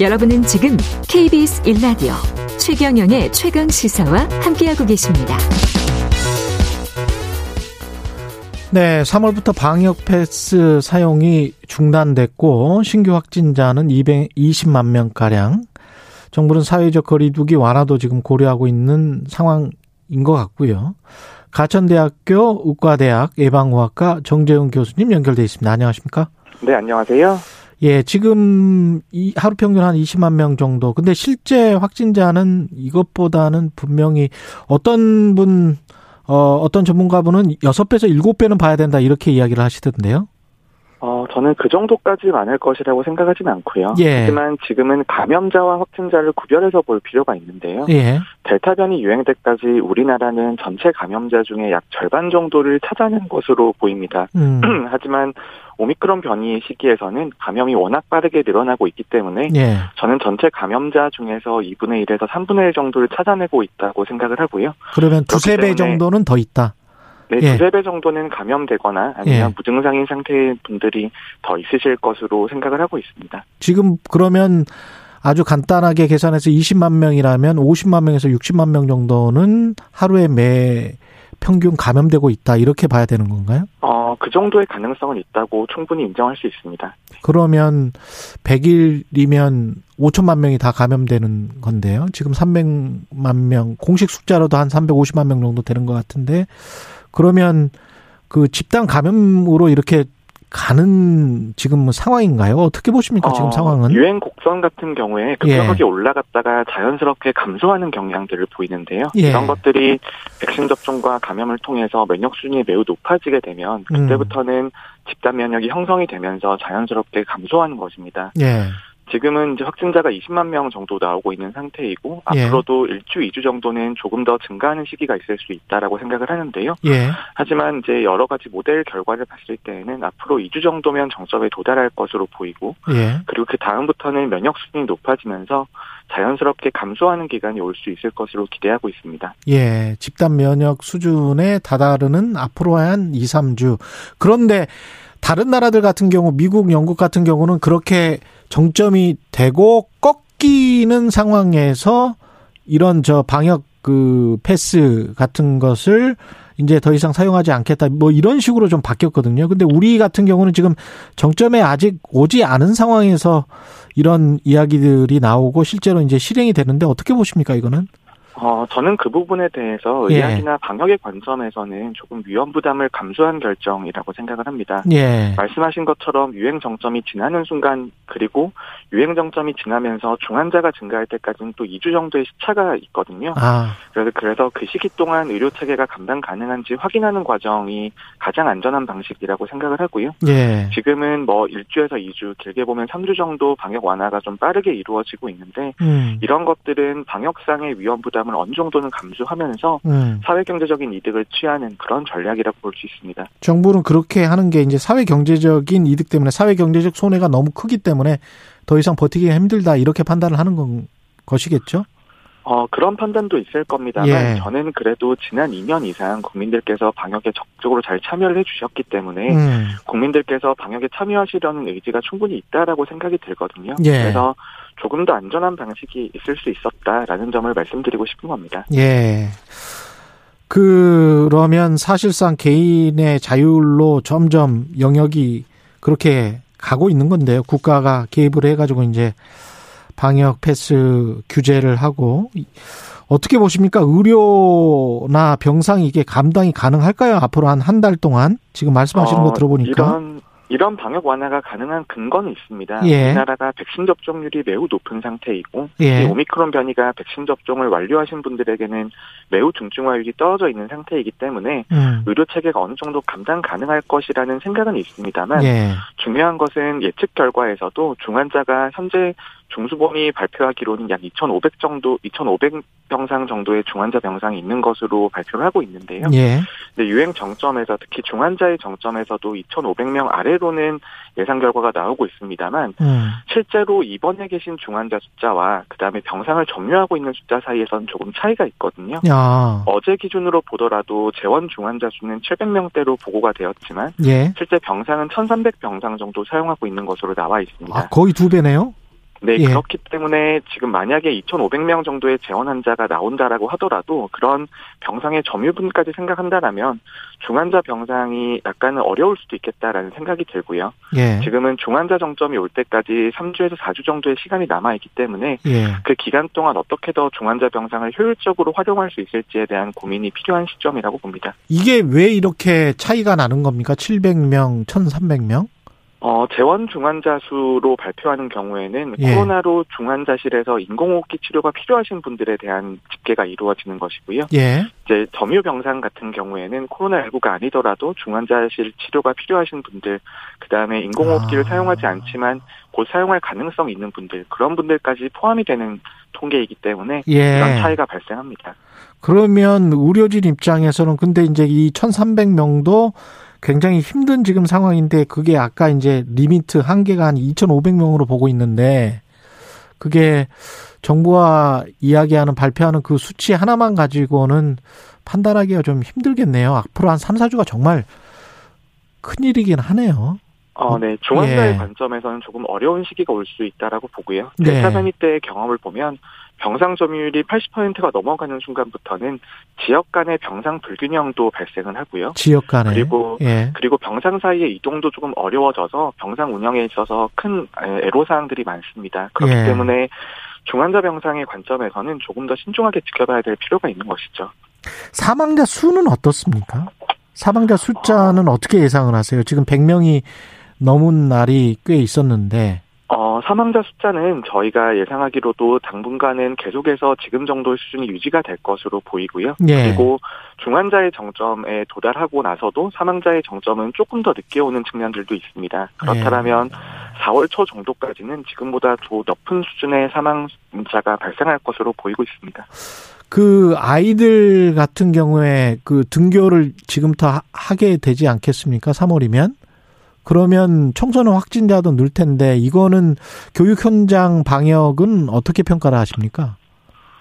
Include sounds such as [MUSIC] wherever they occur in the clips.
여러분은 지금 KBS 1라디오 최경영의 최강 시사와 함께하고 계십니다. 네, 3월부터 방역 패스 사용이 중단됐고 신규 확진자는 220만 명 가량. 정부는 사회적 거리두기 완화도 지금 고려하고 있는 상황인 것 같고요. 가천대학교 의과대학 예방의학과 정재훈 교수님 연결돼 있습니다. 안녕하십니까? 네, 안녕하세요. 예, 지금 이 하루 평균 한 20만 명 정도. 근데 실제 확진자는 이것보다는 분명히 어떤 분, 어, 어떤 전문가분은 6배에서 7배는 봐야 된다 이렇게 이야기를 하시던데요. 어, 저는 그 정도까지 많을 것이라고 생각하지는 않고요. 예. 하지만 지금은 감염자와 확진자를 구별해서 볼 필요가 있는데요. 예. 델타 변이 유행 때까지 우리나라는 전체 감염자 중에 약 절반 정도를 찾아낸 것으로 보입니다. 음. [CLEARS THROAT] 하지만 오미크론 변이 시기에서는 감염이 워낙 빠르게 늘어나고 있기 때문에 예. 저는 전체 감염자 중에서 2분의 1에서 3분의 1 정도를 찾아내고 있다고 생각을 하고요. 그러면 두세 배 정도는 더 있다. 네, 예. 두세 배 정도는 감염되거나 아니면 예. 무증상인 상태의 분들이 더 있으실 것으로 생각을 하고 있습니다. 지금 그러면 아주 간단하게 계산해서 20만 명이라면 50만 명에서 60만 명 정도는 하루에 매 평균 감염되고 있다. 이렇게 봐야 되는 건가요? 어, 그 정도의 가능성은 있다고 충분히 인정할 수 있습니다. 그러면 100일이면 5천만 명이 다 감염되는 건데요. 지금 300만 명, 공식 숫자로도 한 350만 명 정도 되는 것 같은데, 그러면 그 집단 감염으로 이렇게 가는 지금 뭐 상황인가요? 어떻게 보십니까? 지금 어, 상황은? 유행 곡선 같은 경우에 급격하게 올라갔다가 자연스럽게 감소하는 경향들을 보이는데요. 예. 이런 것들이 백신 접종과 감염을 통해서 면역 수준이 매우 높아지게 되면 음. 그때부터는 집단 면역이 형성이 되면서 자연스럽게 감소하는 것입니다. 예. 지금은 이제 확진자가 20만 명 정도 나오고 있는 상태이고 예. 앞으로도 일주, 이주 정도는 조금 더 증가하는 시기가 있을 수 있다라고 생각을 하는데요. 예. 하지만 이제 여러 가지 모델 결과를 봤을 때에는 앞으로 2주 정도면 정점에 도달할 것으로 보이고 예. 그리고 그 다음부터는 면역 수준이 높아지면서 자연스럽게 감소하는 기간이 올 수 있을 것으로 기대하고 있습니다. 예. 집단 면역 수준에 다다르는 앞으로 한 2, 3주. 그런데 다른 나라들 같은 경우 미국, 영국 같은 경우는 그렇게 정점이 되고 꺾이는 상황에서 이런 저 방역 그 패스 같은 것을 이제 더 이상 사용하지 않겠다. 뭐 이런 식으로 좀 바뀌었거든요. 근데 우리 같은 경우는 지금 정점에 아직 오지 않은 상황에서 이런 이야기들이 나오고 실제로 이제 실행이 되는데 어떻게 보십니까, 이거는? 어, 저는 그 부분에 대해서 예. 의학이나 방역의 관점에서는 조금 위험 부담을 감수한 결정이라고 생각을 합니다. 예. 말씀하신 것처럼 유행 정점이 지나는 순간 그리고 유행 정점이 지나면서 중환자가 증가할 때까지는 또 2주 정도의 시차가 있거든요. 아, 그래서 그래서 그 시기 동안 의료 체계가 감당 가능한지 확인하는 과정이 가장 안전한 방식이라고 생각을 하고요. 예. 지금은 뭐 1주에서 2주, 길게 보면 3주 정도 방역 완화가 좀 빠르게 이루어지고 있는데 음, 이런 것들은 방역상의 위험 부담 을 어느 정도는 감수하면서 음. 사회 경제적인 이득을 취하는 그런 전략이라고 볼 수 있습니다. 정부는 그렇게 하는 게 이제 사회 경제적인 이득 때문에 사회 경제적 손해가 너무 크기 때문에 더 이상 버티기가 힘들다 이렇게 판단을 하는 건 것이겠죠. 어, 그런 판단도 있을 겁니다만 예. 저는 그래도 지난 2년 이상 국민들께서 방역에 적극적으로 잘 참여를 해주셨기 때문에 음, 국민들께서 방역에 참여하시려는 의지가 충분히 있다라고 생각이 들거든요. 예. 그래서 조금 더 안전한 방식이 있을 수 있었다라는 점을 말씀드리고 싶은 겁니다. 예. 그러면 사실상 개인의 자율로 점점 영역이 그렇게 가고 있는 건데요. 국가가 개입을 해가지고 이제 방역 패스 규제를 하고 어떻게 보십니까? 의료나 병상이 이게 감당이 가능할까요? 앞으로 한 한 달 동안 지금 말씀하시는 거 어, 들어보니까 이런 이런 방역 완화가 가능한 근거는 있습니다. 예. 우리나라가 백신 접종률이 매우 높은 상태이고 예. 이 오미크론 변이가 백신 접종을 완료하신 분들에게는 매우 중증화율이 떨어져 있는 상태이기 때문에 음. 의료 체계가 어느 정도 감당 가능할 것이라는 생각은 있습니다만 예. 중요한 것은 예측 결과에서도 중환자가 현재 중수본이 발표하기로는 약 2,500 정도, 2,500 병상 정도의 중환자 병상이 있는 것으로 발표를 하고 있는데요. 예. 근데 유행 정점에서 특히 중환자의 정점에서도 2,500명 아래로는 예상 결과가 나오고 있습니다만 음. 실제로 입원해 계신 중환자 숫자와 그다음에 병상을 점유하고 있는 숫자 사이에선 조금 차이가 있거든요. 야. 어제 기준으로 보더라도 재원 중환자 수는 700명대로 보고가 되었지만 예. 실제 병상은 1,300 병상 정도 사용하고 있는 것으로 나와 있습니다. 아, 거의 두 배네요? 네, 예. 그렇기 때문에 지금 만약에 2,500명 정도의 재원 환자가 나온다라고 하더라도 그런 병상의 점유분까지 생각한다라면 중환자 병상이 약간은 어려울 수도 있겠다라는 생각이 들고요. 예. 지금은 중환자 정점이 올 때까지 3주에서 4주 정도의 시간이 남아 있기 때문에 예. 그 기간 동안 어떻게 더 중환자 병상을 효율적으로 활용할 수 있을지에 대한 고민이 필요한 시점이라고 봅니다. 이게 왜 이렇게 차이가 나는 겁니까? 700명, 1,300명? 어, 재원 중환자 수로 발표하는 경우에는 예. 코로나로 중환자실에서 인공호흡기 치료가 필요하신 분들에 대한 집계가 이루어지는 것이고요. 예. 이제 점유 병상 같은 경우에는 코로나19가 아니더라도 중환자실 치료가 필요하신 분들, 그 다음에 인공호흡기를 아. 사용하지 않지만 곧 사용할 가능성이 있는 분들, 그런 분들까지 포함이 되는 통계이기 때문에 예. 이런 차이가 발생합니다. 그러면 의료진 입장에서는 근데 이제 이 1,300명도 굉장히 힘든 지금 상황인데 그게 아까 이제 limit 한계가 한 2,500명으로 보고 있는데 그게 정부와 이야기하는 발표하는 그 수치 하나만 가지고는 판단하기가 좀 힘들겠네요. 앞으로 한 3, 4주가 정말 큰일이긴 하네요. 어, 네. 중환자의 예. 관점에서는 조금 어려운 시기가 올 수 있다라고 보고요. 네. 델타 변이 때의 경험을 보면 병상 점유율이 80%가 넘어가는 순간부터는 지역 간의 병상 불균형도 발생을 하고요. 지역 간에. 그리고 예. 그리고 병상 사이의 이동도 조금 어려워져서 병상 운영에 있어서 큰 애로사항들이 많습니다. 그렇기 예. 때문에 중환자 병상의 관점에서는 조금 더 신중하게 지켜봐야 될 필요가 있는 것이죠. 사망자 수는 어떻습니까? 사망자 숫자는 어떻게 예상을 하세요? 지금 100명이 넘은 날이 꽤 있었는데. 어, 사망자 숫자는 저희가 예상하기로도 당분간은 계속해서 지금 정도의 수준이 유지가 될 것으로 보이고요. 예. 그리고 중환자의 정점에 도달하고 나서도 사망자의 정점은 조금 더 늦게 오는 측면들도 있습니다. 그렇다면 4월 초 정도까지는 지금보다 더 높은 수준의 사망자가 발생할 것으로 보이고 있습니다. 그 아이들 같은 경우에 그 등교를 지금부터 하- 하게 되지 않겠습니까? 3월이면? 그러면 청소년 확진자도 늘 텐데 이거는 교육 현장 방역은 어떻게 평가를 하십니까?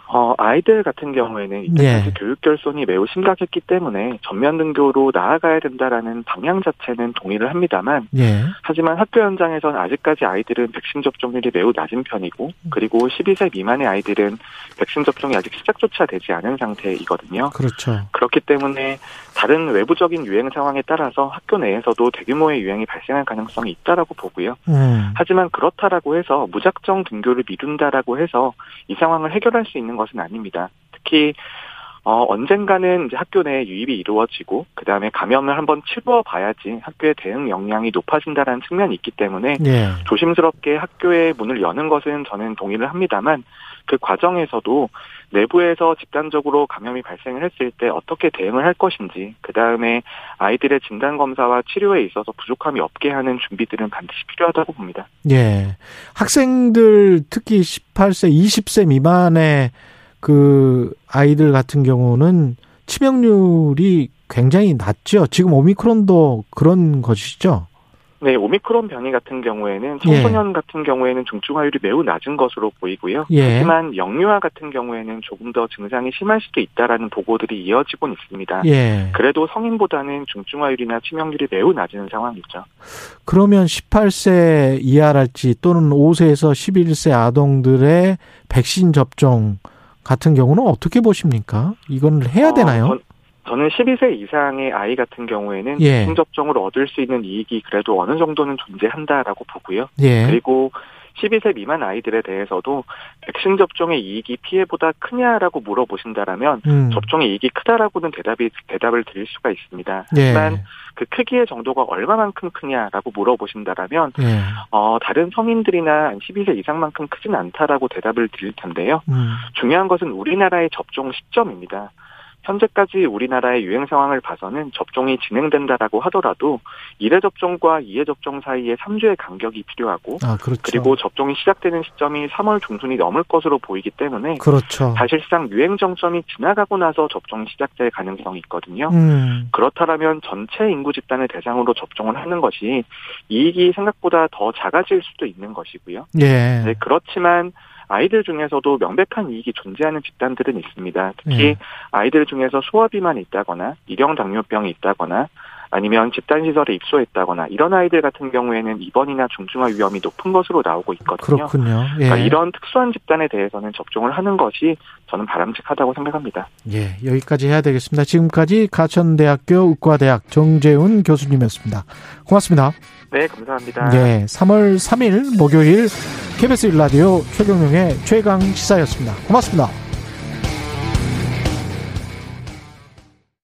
어, 아이들 같은 경우에는 이때까지 예. 교육 결손이 매우 심각했기 때문에 전면 등교로 나아가야 된다라는 방향 자체는 동의를 합니다만 예. 하지만 학교 현장에서는 아직까지 아이들은 백신 접종률이 매우 낮은 편이고 그리고 12세 미만의 아이들은 백신 접종이 아직 시작조차 되지 않은 상태이거든요. 그렇죠. 그렇기 때문에 다른 외부적인 유행 상황에 따라서 학교 내에서도 대규모의 유행이 발생할 가능성이 있다라고 보고요. 음. 하지만 그렇다라고 해서 무작정 등교를 미룬다라고 해서 이 상황을 해결할 수 있는 것은 아닙니다. 특히 어, 언젠가는 이제 학교 내에 유입이 이루어지고 그 다음에 감염을 한번 치부어 봐야지 학교의 대응 역량이 높아진다라는 측면이 있기 때문에 예. 조심스럽게 학교의 문을 여는 것은 저는 동의를 합니다만 그 과정에서도 내부에서 집단적으로 감염이 발생을 했을 때 어떻게 대응을 할 것인지 그 다음에 아이들의 진단 검사와 치료에 있어서 부족함이 없게 하는 준비들은 반드시 필요하다고 봅니다. 예. 학생들 특히 18세, 20세 미만의 그 아이들 같은 경우는 치명률이 굉장히 낮죠. 지금 오미크론도 그런 것이죠. 네, 오미크론 변이 같은 경우에는 청소년 같은 경우에는 중증화율이 매우 낮은 것으로 보이고요. 예. 하지만 영유아 같은 경우에는 조금 더 증상이 심할 수도 있다라는 보고들이 이어지고 있습니다. 예. 그래도 성인보다는 중증화율이나 치명률이 매우 낮은 상황이죠. 그러면 18세 이하랄지 또는 5세에서 11세 아동들의 백신 접종 같은 경우는 어떻게 보십니까? 이건 해야 되나요? 어, 전- 저는 12세 이상의 아이 같은 경우에는 예. 백신 접종을 얻을 수 있는 이익이 그래도 어느 정도는 존재한다라고 보고요. 예. 그리고 12세 미만 아이들에 대해서도 백신 접종의 이익이 피해보다 크냐라고 물어보신다라면 음. 접종의 이익이 크다라고는 대답이 대답을 드릴 수가 있습니다. 예. 하지만 그 크기의 정도가 얼마만큼 크냐라고 물어보신다라면 예. 어 다른 성인들이나 12세 이상만큼 크진 않다라고 대답을 드릴 텐데요. 음. 중요한 것은 우리나라의 접종 시점입니다. 현재까지 우리나라의 유행 상황을 봐서는 접종이 진행된다라고 하더라도 1회 접종과 2회 접종 사이에 3주의 간격이 필요하고 아, 그렇죠. 그리고 접종이 시작되는 시점이 3월 중순이 넘을 것으로 보이기 때문에 그렇죠. 사실상 유행 정점이 지나가고 나서 접종이 시작될 가능성이 있거든요. 음. 그렇다면 전체 인구 집단을 대상으로 접종을 하는 것이 이익이 생각보다 더 작아질 수도 있는 것이고요. 예. 네, 그렇지만 아이들 중에서도 명백한 이익이 존재하는 집단들은 있습니다. 특히 예. 아이들 중에서 소아비만이 있다거나 일형 당뇨병이 있다거나 아니면 집단 시설에 입소했다거나 이런 아이들 같은 경우에는 입원이나 중증화 위험이 높은 것으로 나오고 있거든요. 그렇군요. 예. 그러니까 이런 특수한 집단에 대해서는 접종을 하는 것이 저는 바람직하다고 생각합니다. 예, 여기까지 해야 되겠습니다. 지금까지 가천대학교 의과대학 정재훈 교수님이었습니다. 고맙습니다. 네, 감사합니다. 예, 3월 3일 목요일 KBS 일라디오 최경영의 최강 시사였습니다. 고맙습니다.